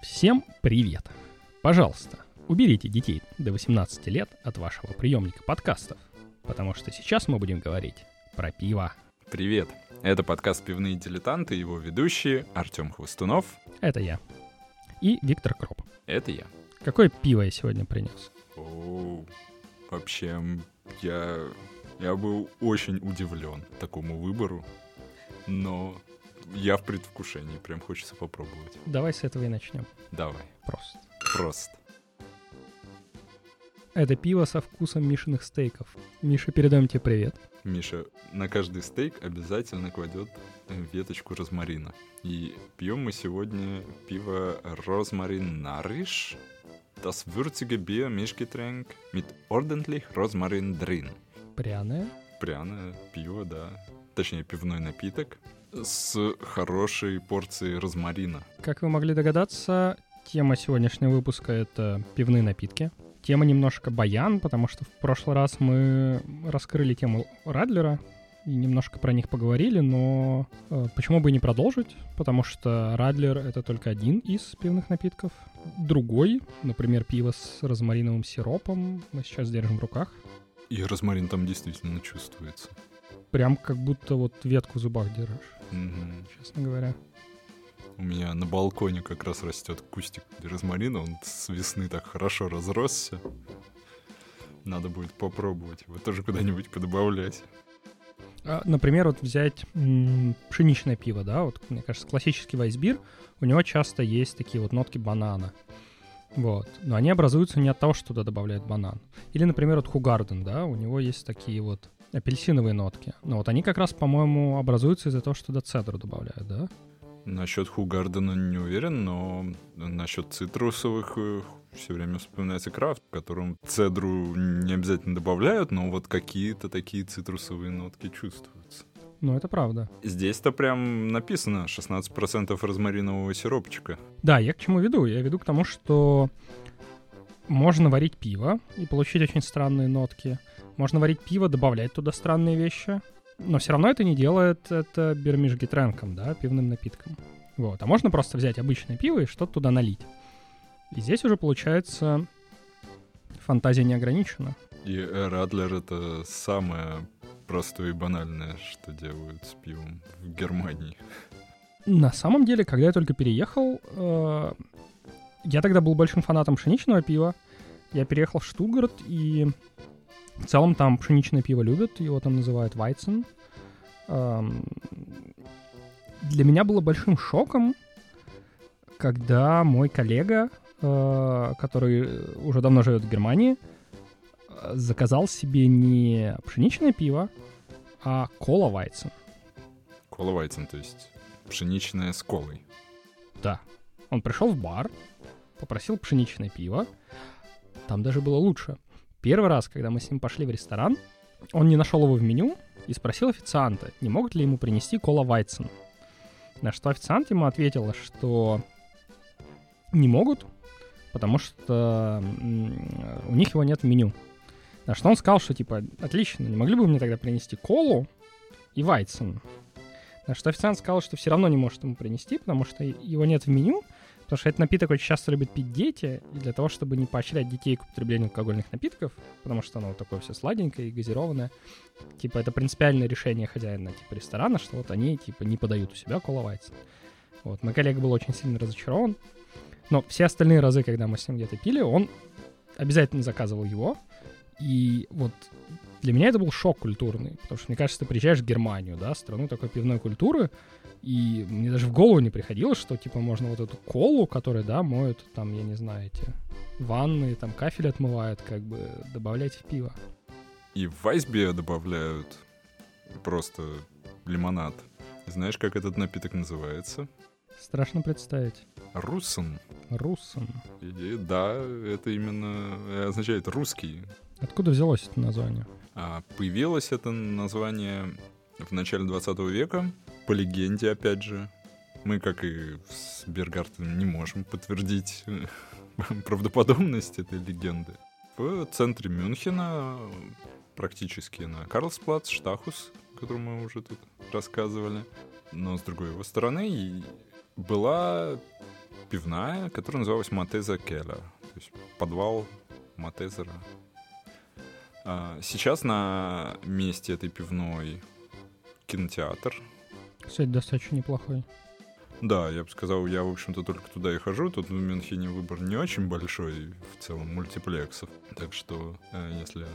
Всем привет! Пожалуйста, уберите детей до 18 лет от вашего приемника подкастов, потому что сейчас мы будем говорить про пиво. Привет! Это подкаст «Пивные дилетанты» и его ведущие Артем Хвостунов. Это я. И Виктор Кроп. Это я. Какое пиво я сегодня принес? О, вообще, я, я был очень удивлен такому выбору, но я в предвкушении, прям хочется попробовать. Давай с этого и начнем. Давай. Просто. Просто. Это пиво со вкусом Мишиных стейков. Миша, передаем тебе привет. Миша на каждый стейк обязательно кладет веточку розмарина. И пьем мы сегодня пиво Розмарин Нариш. Das würzige Bier Mischgetränk mit ordentlich Rosmarin drin. Пряное. Пряное пиво, да. Точнее, пивной напиток с хорошей порцией розмарина. Как вы могли догадаться, тема сегодняшнего выпуска — это пивные напитки. Тема немножко баян, потому что в прошлый раз мы раскрыли тему Радлера и немножко про них поговорили, но э, почему бы и не продолжить? Потому что Радлер — это только один из пивных напитков. Другой, например, пиво с розмариновым сиропом, мы сейчас держим в руках. И розмарин там действительно чувствуется. Прям как будто вот ветку в зубах держишь, Мгм. честно говоря. У меня на балконе как раз растет кустик розмарина, он с весны так хорошо разросся. Надо будет попробовать его тоже куда-нибудь подобавлять. А, Например, вот взять пшеничное пиво, да, вот, мне кажется, классический вайсбир, у него часто есть такие вот нотки банана. Вот. Но они образуются не от того, что туда добавляют банан. Или, например, вот Хугарден, да, у него есть такие вот апельсиновые нотки. Но вот они как раз, по-моему, образуются из-за того, что туда цедру добавляют, да? Насчет Хугардена не уверен, но насчет цитрусовых все время вспоминается крафт, в котором цедру не обязательно добавляют, но вот какие-то такие цитрусовые нотки чувствуются. Ну, это правда. Здесь-то прям написано 16% розмаринового сиропчика. Да, я к чему веду? Я веду к тому, что можно варить пиво и получить очень странные нотки. Можно варить пиво, добавлять туда странные вещи. Но все равно это не делает это бирмишгитренком, да, пивным напитком. Вот. А можно просто взять обычное пиво и что-то туда налить. И здесь уже получается фантазия не ограничена. И Радлер — это самое простое и банальное, что делают с пивом в Германии. На самом деле, когда я только переехал, э, я тогда был большим фанатом пшеничного пива. Я переехал в Штутгарт, и в целом там пшеничное пиво любят, его там называют Weizen. Эм, Для меня было большим шоком, когда мой коллега, э, который уже давно живет в Германии, э, заказал себе не пшеничное пиво, а кола Weizen. Кола Вайтен, то есть пшеничная с колой. Да. Он пришел в бар, попросил пшеничное пиво. Там даже было лучше. Первый раз, когда мы с ним пошли в ресторан, он не нашел его в меню и спросил официанта, не могут ли ему принести кола Вайтсон. На что официант ему ответил, что не могут, потому что у них его нет в меню. На что он сказал, что типа, отлично, не могли бы вы мне тогда принести колу и Вайтсон? На что официант сказал, что все равно не может ему принести, потому что его нет в меню, потому что этот напиток очень часто любят пить дети, и для того, чтобы не поощрять детей к употреблению алкогольных напитков, потому что оно вот такое все сладенькое и газированное, типа это принципиальное решение хозяина типа ресторана, что вот они типа не подают у себя кола Вайтсон. Вот, мой коллега был очень сильно разочарован, но все остальные разы, когда мы с ним где-то пили, он обязательно заказывал его, и вот для меня это был шок культурный, потому что, мне кажется, ты приезжаешь в Германию, да, страну такой пивной культуры, и мне даже в голову не приходило, что, типа, можно вот эту колу, которая, да, моют, там, я не знаю, эти ванны, там, кафель отмывают, как бы, добавлять в пиво. И в Вайсбе добавляют просто лимонад. Знаешь, как этот напиток называется? Страшно представить. Руссен. Руссом. И да, это именно означает русский. Откуда взялось это название? А появилось это название в начале 20 века, по легенде, опять же. Мы, как и с Бергартеном, не можем подтвердить правдоподобность этой легенды. В центре Мюнхена, практически на Карлсплац, Штахус, о котором мы уже тут рассказывали, но с другой его стороны была пивная, которая называлась Матеза Келлер, то есть подвал Матезера. А, сейчас на месте этой пивной кинотеатр. Кстати, достаточно неплохой. Да, я бы сказал, я, в общем-то, только туда и хожу. Тут в Мюнхене выбор не очень большой в целом мультиплексов. Так что, э, если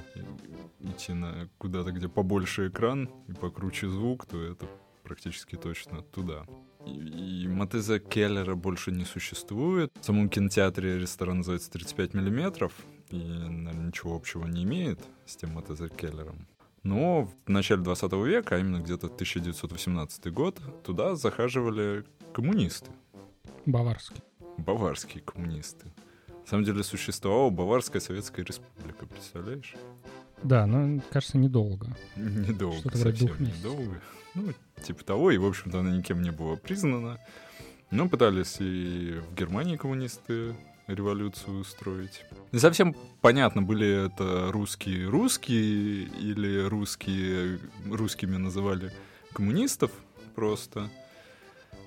идти на куда-то, где побольше экран и покруче звук, то это практически точно туда. И Матеза Келлера больше не существует. В самом кинотеатре ресторан называется 35 миллиметров и, наверное, ничего общего не имеет с тем Матеза Келлером. Но в начале 20 века, а именно где-то 1918 год, туда захаживали коммунисты. Баварские. Баварские коммунисты. На самом деле существовала Баварская Советская Республика, представляешь? Да, но, кажется, недолго. Недолго, Что-то совсем недолго. Ну, типа того, и, в общем-то, она никем не была признана. Но пытались и в Германии коммунисты революцию устроить. Не совсем понятно, были это русские русские или русские русскими называли коммунистов просто.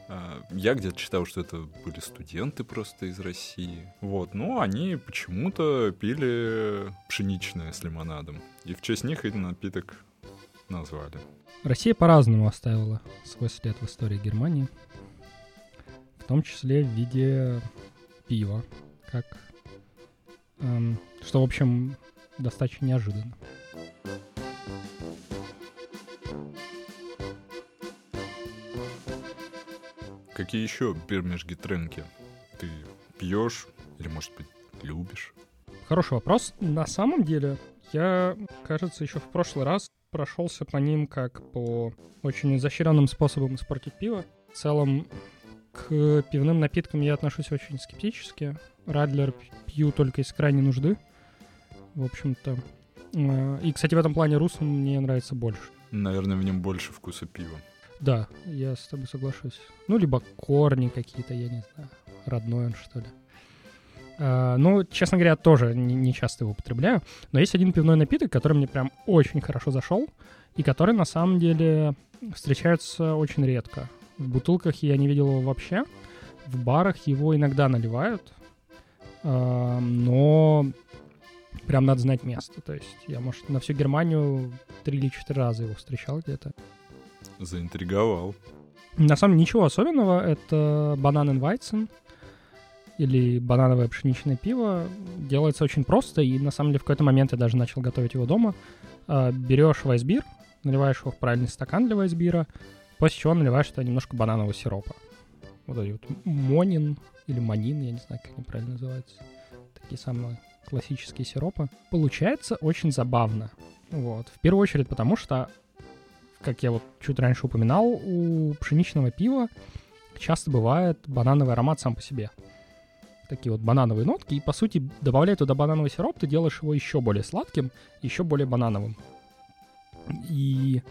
А, я где-то читал, что это были студенты просто из России. Вот, но они почему-то пили пшеничное с лимонадом. И в честь них этот напиток назвали. Россия по-разному оставила свой след в истории Германии. В том числе в виде пива как... Эм, что, в общем, достаточно неожиданно. Какие еще бирмиш-гитренки ты пьешь или, может быть, любишь? Хороший вопрос. На самом деле, я, кажется, еще в прошлый раз прошелся по ним как по очень изощренным способам испортить пиво. В целом, к пивным напиткам я отношусь очень скептически. Радлер пью только из крайней нужды. В общем-то. Э, и, кстати, в этом плане Русом мне нравится больше. Наверное, в нем больше вкуса пива. Да, я с тобой соглашусь. Ну, либо корни какие-то, я не знаю. Родной он, что ли. Uh, ну, честно говоря, тоже не, не часто его употребляю. Но есть один пивной напиток, который мне прям очень хорошо зашел, и который на самом деле встречается очень редко. В бутылках я не видел его вообще. В барах его иногда наливают, но прям надо знать место. То есть я, может, на всю Германию три или четыре раза его встречал где-то. Заинтриговал. На самом деле ничего особенного. Это банан Weizen или банановое пшеничное пиво. Делается очень просто, и на самом деле в какой-то момент я даже начал готовить его дома. А, берешь вайсбир, наливаешь его в правильный стакан для вайсбира, после чего наливаешь туда немножко бананового сиропа. Вот эти вот монин или манин, я не знаю, как они правильно называются. Такие самые классические сиропы. Получается очень забавно. Вот. В первую очередь потому, что, как я вот чуть раньше упоминал, у пшеничного пива часто бывает банановый аромат сам по себе. Такие вот банановые нотки, и по сути, добавляя туда банановый сироп, ты делаешь его еще более сладким, еще более банановым. И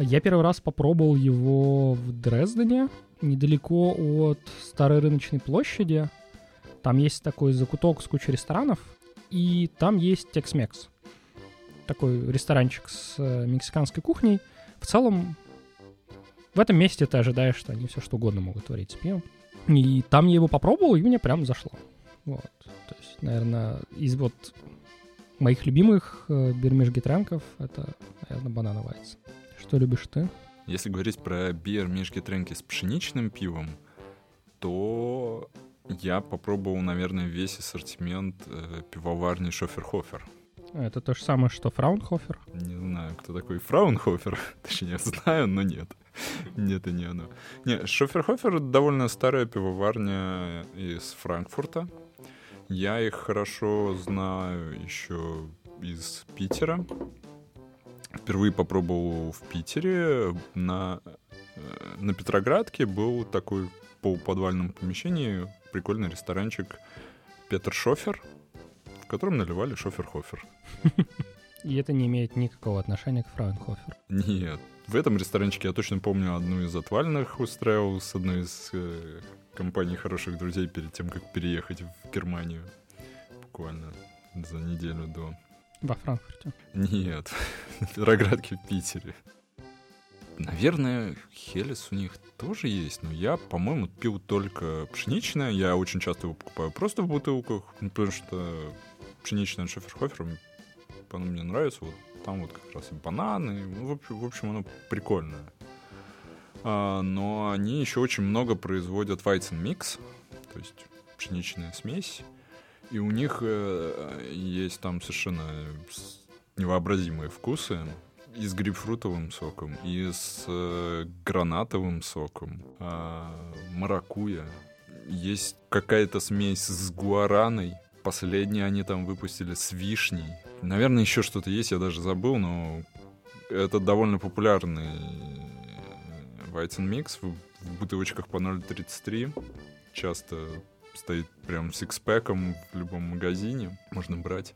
я первый раз попробовал его в Дрездене, недалеко от Старой рыночной площади. Там есть такой закуток с кучей ресторанов, и там есть Tex-Mex. Такой ресторанчик с э, мексиканской кухней. В целом, в этом месте ты ожидаешь, что они все что угодно могут творить с пивом. И там я его попробовал, и мне прям зашло. Вот. То есть, наверное, из вот моих любимых э, бирмиш-гитренков это, наверное, банана вайц. Что любишь ты? Если говорить про бир межки тренки с пшеничным пивом, то я попробовал, наверное, весь ассортимент э, пивоварни Шоферхофер. А, это то же самое, что Фраунхофер? Не знаю, кто такой Фраунхофер. Точнее, знаю, но нет. Нет, и не оно. Не, Шоферхофер довольно старая пивоварня из Франкфурта. Я их хорошо знаю еще из Питера. Впервые попробовал в Питере. На, э, на Петроградке был такой полуподвальном помещении прикольный ресторанчик Петр Шофер, в котором наливали шофер-хофер. И это не имеет никакого отношения к Фрауенхофер. Нет. В этом ресторанчике я точно помню одну из отвальных устраивал с одной из э, компанией хороших друзей перед тем, как переехать в Германию. Буквально за неделю до. Во Франкфурте? Нет, в Петроградке в Питере. Наверное, Хелес у них тоже есть, но я, по-моему, пил только пшеничное. Я очень часто его покупаю просто в бутылках, потому что пшеничное Шеферхофер, оно мне нравится. Вот там вот как раз и бананы. Ну, в, общем, в общем, оно прикольное. А, но они еще очень много производят Weizen Mix, то есть пшеничная смесь. И у них э, есть там совершенно невообразимые вкусы и с грейпфрутовым соком, и с э, гранатовым соком, э, маракуя. Есть какая-то смесь с гуараной. Последние они там выпустили с вишней. Наверное, еще что-то есть, я даже забыл, но это довольно популярный Weizen в, в бутылочках по 0,33. Часто стоит прям сикспэком в любом магазине. Можно брать.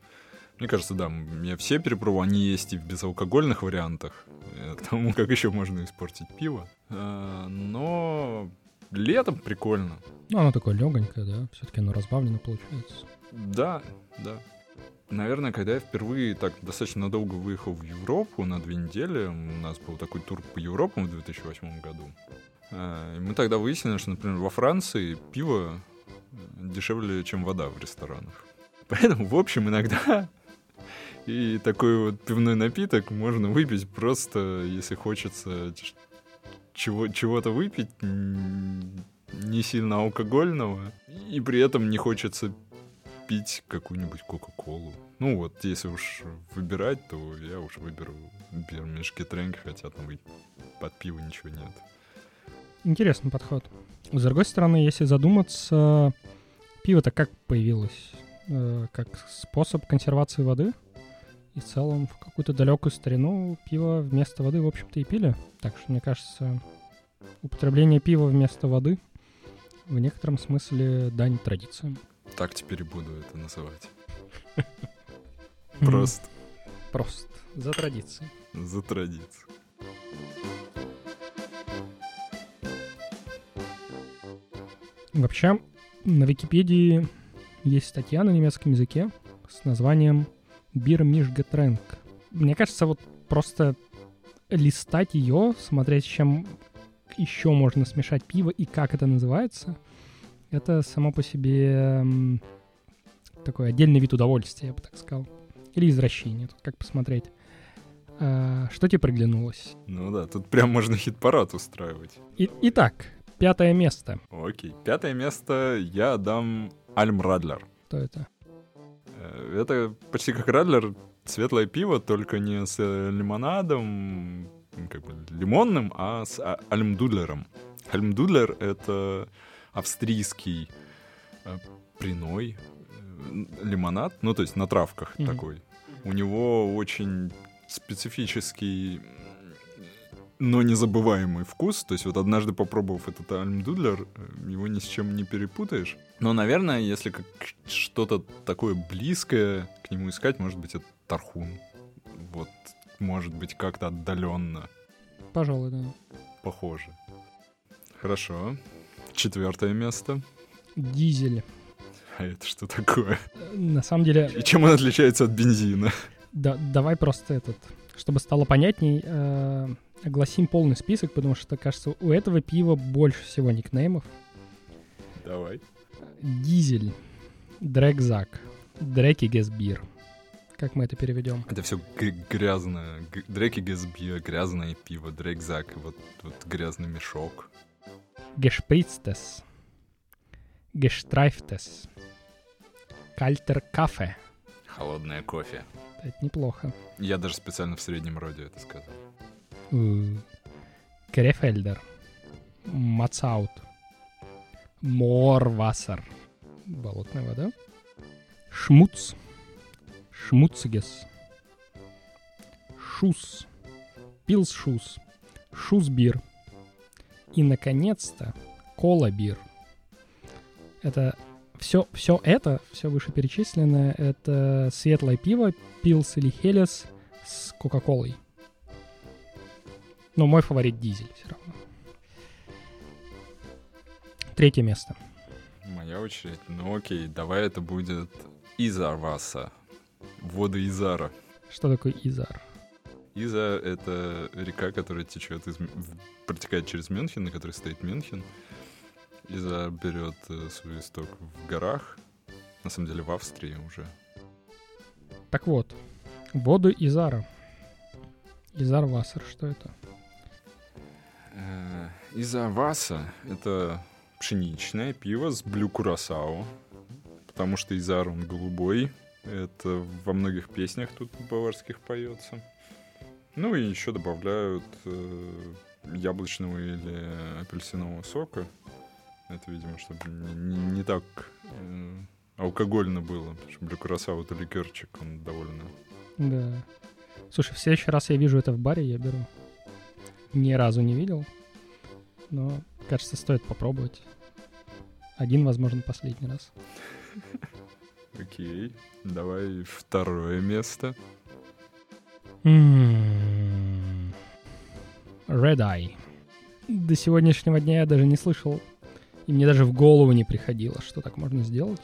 Мне кажется, да, я все перепробовал, они есть и в безалкогольных вариантах, э, к тому, как еще можно испортить пиво. А, но летом прикольно. Ну, оно такое легонькое, да, все-таки оно разбавлено получается. Да, да. Наверное, когда я впервые так достаточно долго выехал в Европу на две недели, у нас был такой тур по Европе в 2008 году, а, и мы тогда выяснили, что, например, во Франции пиво дешевле, чем вода в ресторанах. Поэтому, в общем, иногда и такой вот пивной напиток можно выпить просто, если хочется чего, чего-то выпить не сильно алкогольного, и при этом не хочется пить какую-нибудь Кока-Колу. Ну вот, если уж выбирать, то я уж выберу Бирмишки Трэнк, хотя там и под пиво ничего нет. Интересный подход. С другой стороны, если задуматься, пиво-то как появилось? Э, как способ консервации воды? И в целом в какую-то далекую старину пиво вместо воды, в общем-то, и пили. Так что, мне кажется, употребление пива вместо воды в некотором смысле дань традициям. Так теперь и буду это называть. Просто. Просто. За традицией. За традицией. Вообще, на Википедии есть статья на немецком языке с названием Бир Мишгетренк. Мне кажется, вот просто листать ее, смотреть, с чем еще можно смешать пиво и как это называется, это само по себе такой отдельный вид удовольствия, я бы так сказал. Или извращение, тут как посмотреть. А, что тебе приглянулось? Ну да, тут прям можно хит-парад устраивать. И, итак, пятое место. Окей, пятое место я дам Альм Радлер. Кто это? Э, это почти как Радлер, светлое пиво, только не с э, лимонадом, как бы лимонным, а с а, альмдудлером. Альмдудлер — это австрийский э, приной лимонад, ну, то есть на травках mm-hmm. такой. У него очень специфический но незабываемый вкус. То есть вот однажды попробовав этот альмдудлер, э, его ни с чем не перепутаешь. Но, наверное, если как что-то такое близкое к нему искать, может быть, это тархун. Вот, может быть, как-то отдаленно. Пожалуй, да. Похоже. Хорошо. Четвертое место. Дизель. А это что такое? На самом деле... И чем он отличается от бензина? Да, давай просто этот, чтобы стало понятней, э, огласим полный список, потому что, кажется, у этого пива больше всего никнеймов. Давай. Дизель, Дрэгзак, Дреки Гесбир. Как мы это переведем? Это все грязное. Дреки Гесбир, грязное пиво, Дрэгзак, вот, вот грязный мешок. Гешприцтес, Гештрайфтес, Кальтер Кафе. Холодное кофе. Это неплохо. Я даже специально в среднем роде это сказал. Крефельдер, Мацаут, Морвассер, болотная вода, Шмуц, Шмуцгес, Шус, Пилсшус, Шусбир и, наконец-то, Колабир. Это все, все это, все вышеперечисленное, это светлое пиво, пилс или хелес с Кока-Колой. Но мой фаворит дизель все равно. Третье место. Моя очередь. Ну окей, давай это будет Изарваса. Воды Изара. Что такое Изар? Иза — это река, которая течет из, протекает через Мюнхен, на которой стоит Мюнхен. Иза берет э, свой исток в горах, на самом деле в Австрии уже. Так вот, воду Изара. Изар Вассер, что это? Э, Иза Васа — это пшеничное пиво с блю курасао, потому что Изар, он голубой. Это во многих песнях тут баварских поется. Ну и еще добавляют э, яблочного или апельсинового сока. Это, видимо, чтобы не, не, не так э, алкогольно было. Потому что Блюкурасау это ликерчик, он довольно... Да. Слушай, в следующий раз я вижу это в баре, я беру. Ни разу не видел. Но, кажется, стоит попробовать. Один, возможно, последний раз. Окей. Давай второе место. М-м-м. Red Eye. До сегодняшнего дня я даже не слышал, и мне даже в голову не приходило, что так можно сделать.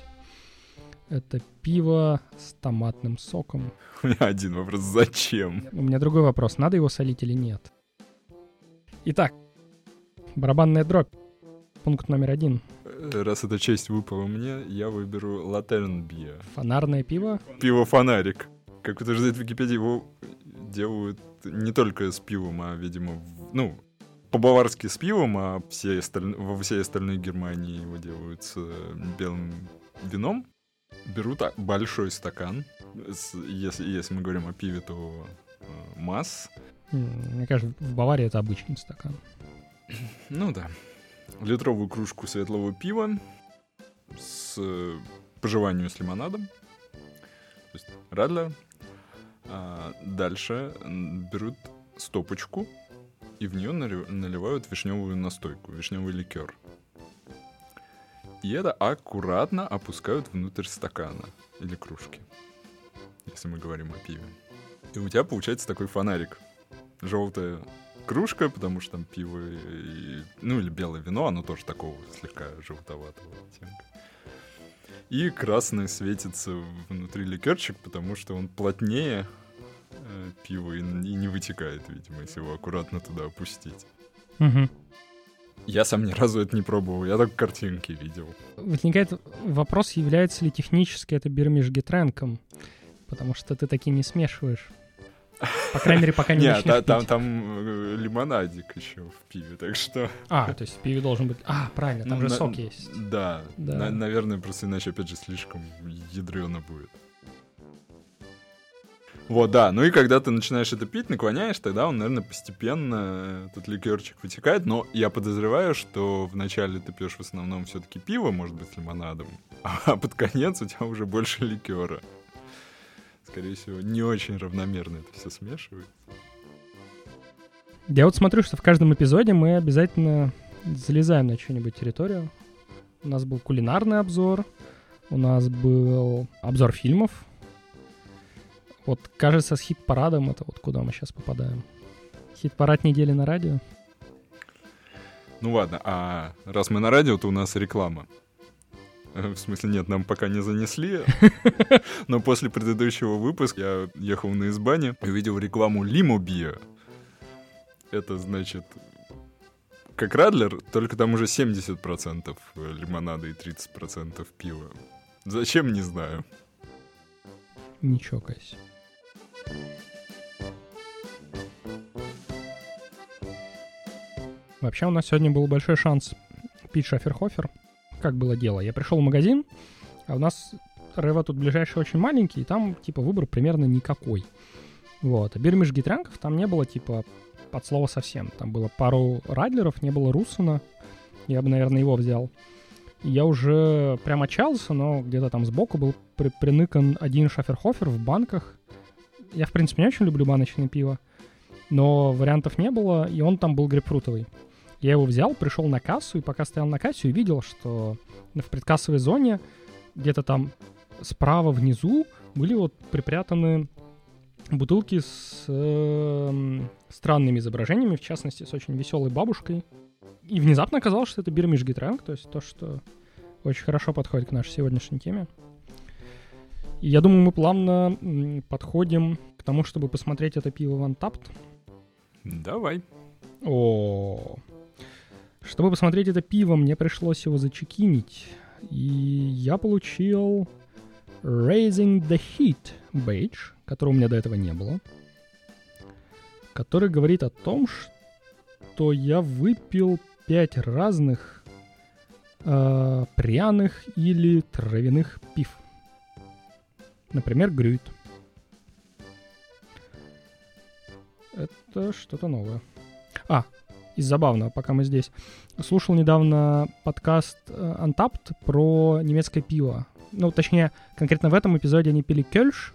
Это пиво с томатным соком. У меня один вопрос. Зачем? У меня другой вопрос. Надо его солить или нет? Итак, барабанная дробь. Пункт номер один. Раз эта честь выпала мне, я выберу Латерн Биа. Фонарное пиво. Пиво-фонарик. Как утверждает Википедия, его делают не только с пивом, а, видимо, ну, по-баварски с пивом, а все осталь- во всей остальной Германии его делают с э, белым вином. Берут большой стакан. если, если мы говорим о пиве, то э, масс. Мне кажется, в Баварии это обычный стакан. Ну да. Литровую кружку светлого пива с э, по желанию с лимонадом. То есть Радлер. А, дальше берут стопочку и в нее наливают вишневую настойку, вишневый ликер. И это аккуратно опускают внутрь стакана или кружки, если мы говорим о пиве. И у тебя получается такой фонарик. Желтая кружка, потому что там пиво, и- ну или белое вино, оно тоже такого слегка желтоватого оттенка. И красный светится внутри ликерчик, потому что он плотнее э, пива и, и не вытекает, видимо, если его аккуратно туда опустить. Мгм. Я сам ни разу это не пробовал, я только картинки видел. Возникает вопрос, является ли технически это бирмиш-гитренком, потому что ты такие не смешиваешь. По крайней мере, пока не Нет, та- там, там э, лимонадик еще в пиве, так что... А, то есть в пиве должен быть... А, правильно, там же На- сок есть. Да, Да. на- наверное, просто иначе, опять же, слишком ядрено будет. Вот, да. Ну и когда ты начинаешь это пить, наклоняешь, тогда он, наверное, постепенно, э, этот ликерчик вытекает. Но я подозреваю, что вначале ты пьешь в основном все-таки пиво, может быть, с лимонадом, а под конец у тебя уже больше ликера. Скорее всего, не очень равномерно это все смешивается. Я вот смотрю, что в каждом эпизоде мы обязательно залезаем на чью-нибудь территорию. У нас был кулинарный обзор, у нас был обзор фильмов. Вот, кажется, с хит-парадом это вот куда мы сейчас попадаем. Хит-парад недели на радио. Ну ладно, а раз мы на радио, то у нас реклама. В смысле, нет, нам пока не занесли. Но после предыдущего выпуска я ехал на избане и увидел рекламу Лимо Био. Это значит, как Радлер, только там уже 70% лимонада и 30% пива. Зачем, не знаю. Не чокаясь. Вообще у нас сегодня был большой шанс пить Шаферхофер. Как было дело? Я пришел в магазин, а у нас Рева тут ближайший очень маленький, и там типа выбор примерно никакой. Вот. А Бирмиш Гитрянков там не было типа под слово совсем. Там было пару Радлеров, не было Руссона. Я бы, наверное, его взял. Я уже прям отчаялся, но где-то там сбоку был при- приныкан один Шаферхофер в банках. Я, в принципе, не очень люблю баночное пиво, но вариантов не было, и он там был грейпфрутовый. Я его взял, пришел на кассу, и пока стоял на кассе, увидел, что в предкассовой зоне где-то там справа внизу были вот припрятаны бутылки с эм, странными изображениями, в частности, с очень веселой бабушкой. И внезапно оказалось, что это Бирмиш Гитрэнк, то есть то, что очень хорошо подходит к нашей сегодняшней теме. И я думаю, мы плавно подходим к тому, чтобы посмотреть это пиво в Untapped. Давай. О, чтобы посмотреть это пиво, мне пришлось его зачекинить. И я получил Raising the Heat Beige, которого у меня до этого не было, который говорит о том, что я выпил пять разных э, пряных или травяных пив. Например, грюйт. Это что-то новое. А, из забавного, пока мы здесь. Слушал недавно подкаст э, Untapped про немецкое пиво. Ну, точнее, конкретно в этом эпизоде они пили кельш,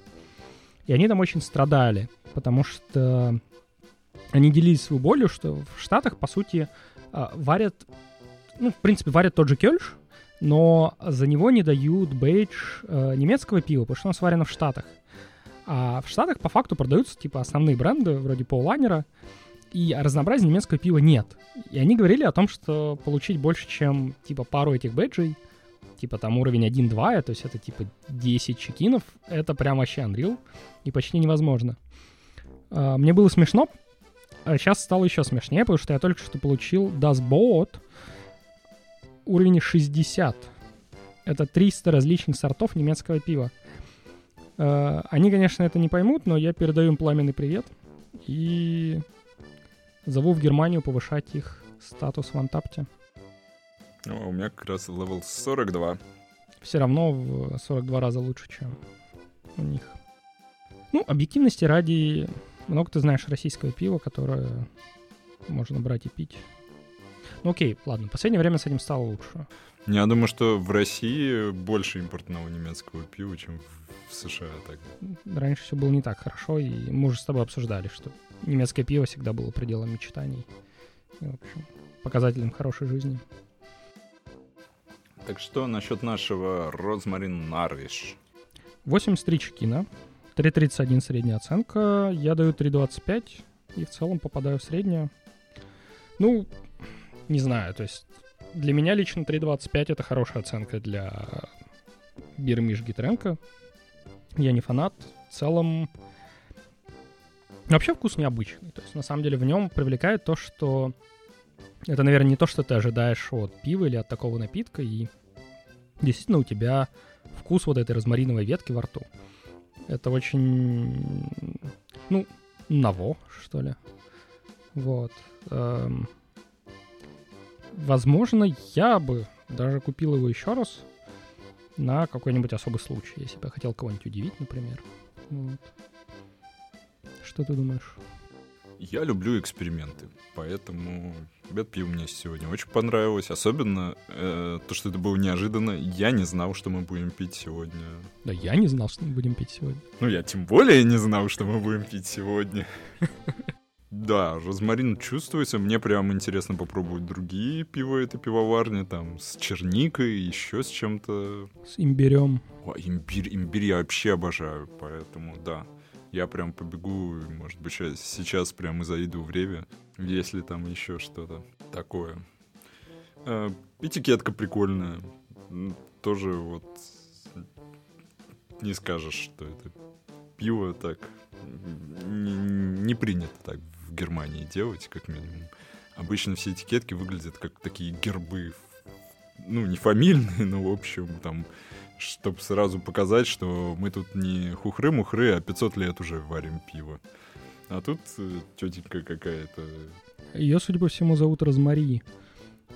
и они там очень страдали, потому что они делились свою болью, что в Штатах, по сути, а, варят, ну, в принципе, варят тот же кельш, но за него не дают бейдж э, немецкого пива, потому что оно сварено в Штатах. А в Штатах по факту продаются типа основные бренды, вроде Паулайнера, и разнообразия немецкого пива нет. И они говорили о том, что получить больше, чем типа пару этих бейджей, типа там уровень 1-2, то есть это типа 10 чекинов, это прям вообще Unreal и почти невозможно. Uh, мне было смешно, а сейчас стало еще смешнее, потому что я только что получил Das Boot уровень 60. Это 300 различных сортов немецкого пива. Uh, они, конечно, это не поймут, но я передаю им пламенный привет и зову в Германию повышать их статус в Untappd е. О, у меня как раз level 42. Все равно в 42 раза лучше, чем у них. Ну, объективности ради... Много ты знаешь российского пива, которое можно брать и пить. Ну окей, ладно, в последнее время с этим стало лучше. Я думаю, что в России больше импортного немецкого пива, чем в США. Так. Раньше все было не так хорошо, и мы уже с тобой обсуждали, что немецкое пиво всегда было пределом мечтаний. И, в общем, показателем хорошей жизни. Так что насчет нашего Розмарин Нарвиш? 83 чекина, 3.31 средняя оценка, я даю 3.25 и в целом попадаю в среднее. Ну, не знаю, то есть для меня лично 3.25 это хорошая оценка для Бирмиш Гитренко. Я не фанат. В целом, вообще вкус необычный. То есть, на самом деле, в нем привлекает то, что это, наверное, не то, что ты ожидаешь от пива или от такого напитка, и действительно у тебя вкус вот этой розмариновой ветки во рту. Это очень, ну, ново, что ли. Вот. Эм, возможно, я бы даже купил его еще раз на какой-нибудь особый случай, если бы я хотел кого-нибудь удивить, например. Вот. Что ты думаешь? Я люблю эксперименты, поэтому это пиво мне сегодня очень понравилось. Особенно э, то, что это было неожиданно. Я не знал, что мы будем пить сегодня. Да я не знал, что мы будем пить сегодня. Ну, я тем более не знал, что мы будем пить сегодня. Да, розмарин чувствуется. Мне прям интересно попробовать другие пива этой пивоварни, там, с черникой, еще с чем-то. С имбирем. О, имбирь, имбирь я вообще обожаю, поэтому да. Я прям побегу, может быть, сейчас, сейчас прям и зайду в Реве, если там еще что-то такое. Э, этикетка прикольная. Тоже вот не скажешь, что это пиво так не, не принято так в Германии делать, как минимум. Обычно все этикетки выглядят как такие гербы, ну, не фамильные, но, в общем, там чтобы сразу показать, что мы тут не хухры-мухры, а 500 лет уже варим пиво. А тут э, тетенька какая-то. Ее, судя по всему, зовут Розмари,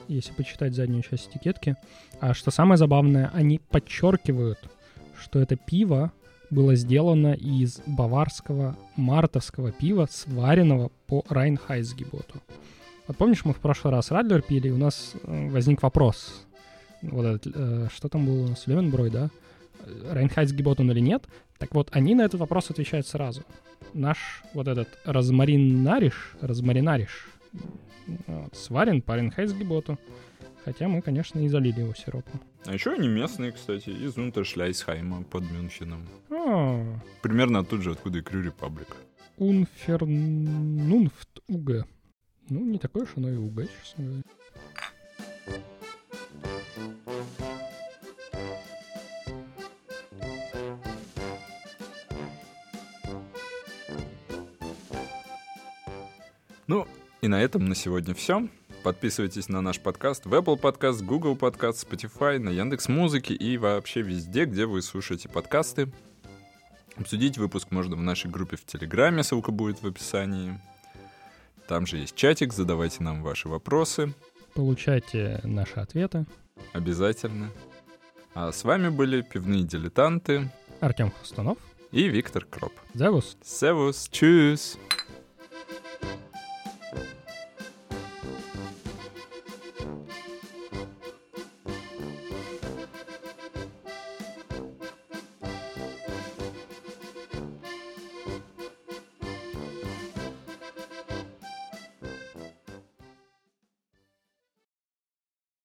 если почитать заднюю часть этикетки. А что самое забавное, они подчеркивают, что это пиво было сделано из баварского мартовского пива, сваренного по Райнхайсгеботу. Вот помнишь, мы в прошлый раз Радлер пили, и у нас э, возник вопрос, вот этот, э, что там было, Слеменброй, да? Райнхайцгебот он или нет? Так вот, они на этот вопрос отвечают сразу. Наш вот этот розмаринариш, розмаринариш, вот, сварен по Райнхайцгеботу. Хотя мы, конечно, и залили его сиропом. А еще они местные, кстати, из Унтершляйсхайма под Мюнхеном. А. Примерно оттуда же, откуда и Крю Репаблик. Унфернунфт УГ. Ну, не такое уж оно и УГ, честно говоря. Ну, и на этом на сегодня все. Подписывайтесь на наш подкаст в Apple Podcast, Google Podcast, Spotify, на Яндекс Музыке и вообще везде, где вы слушаете подкасты. Обсудить выпуск можно в нашей группе в Телеграме, ссылка будет в описании. Там же есть чатик, задавайте нам ваши вопросы. Получайте наши ответы. Обязательно. А с вами были пивные дилетанты Артем Хустунов. и Виктор Кроп. Зевус. Севус, чус!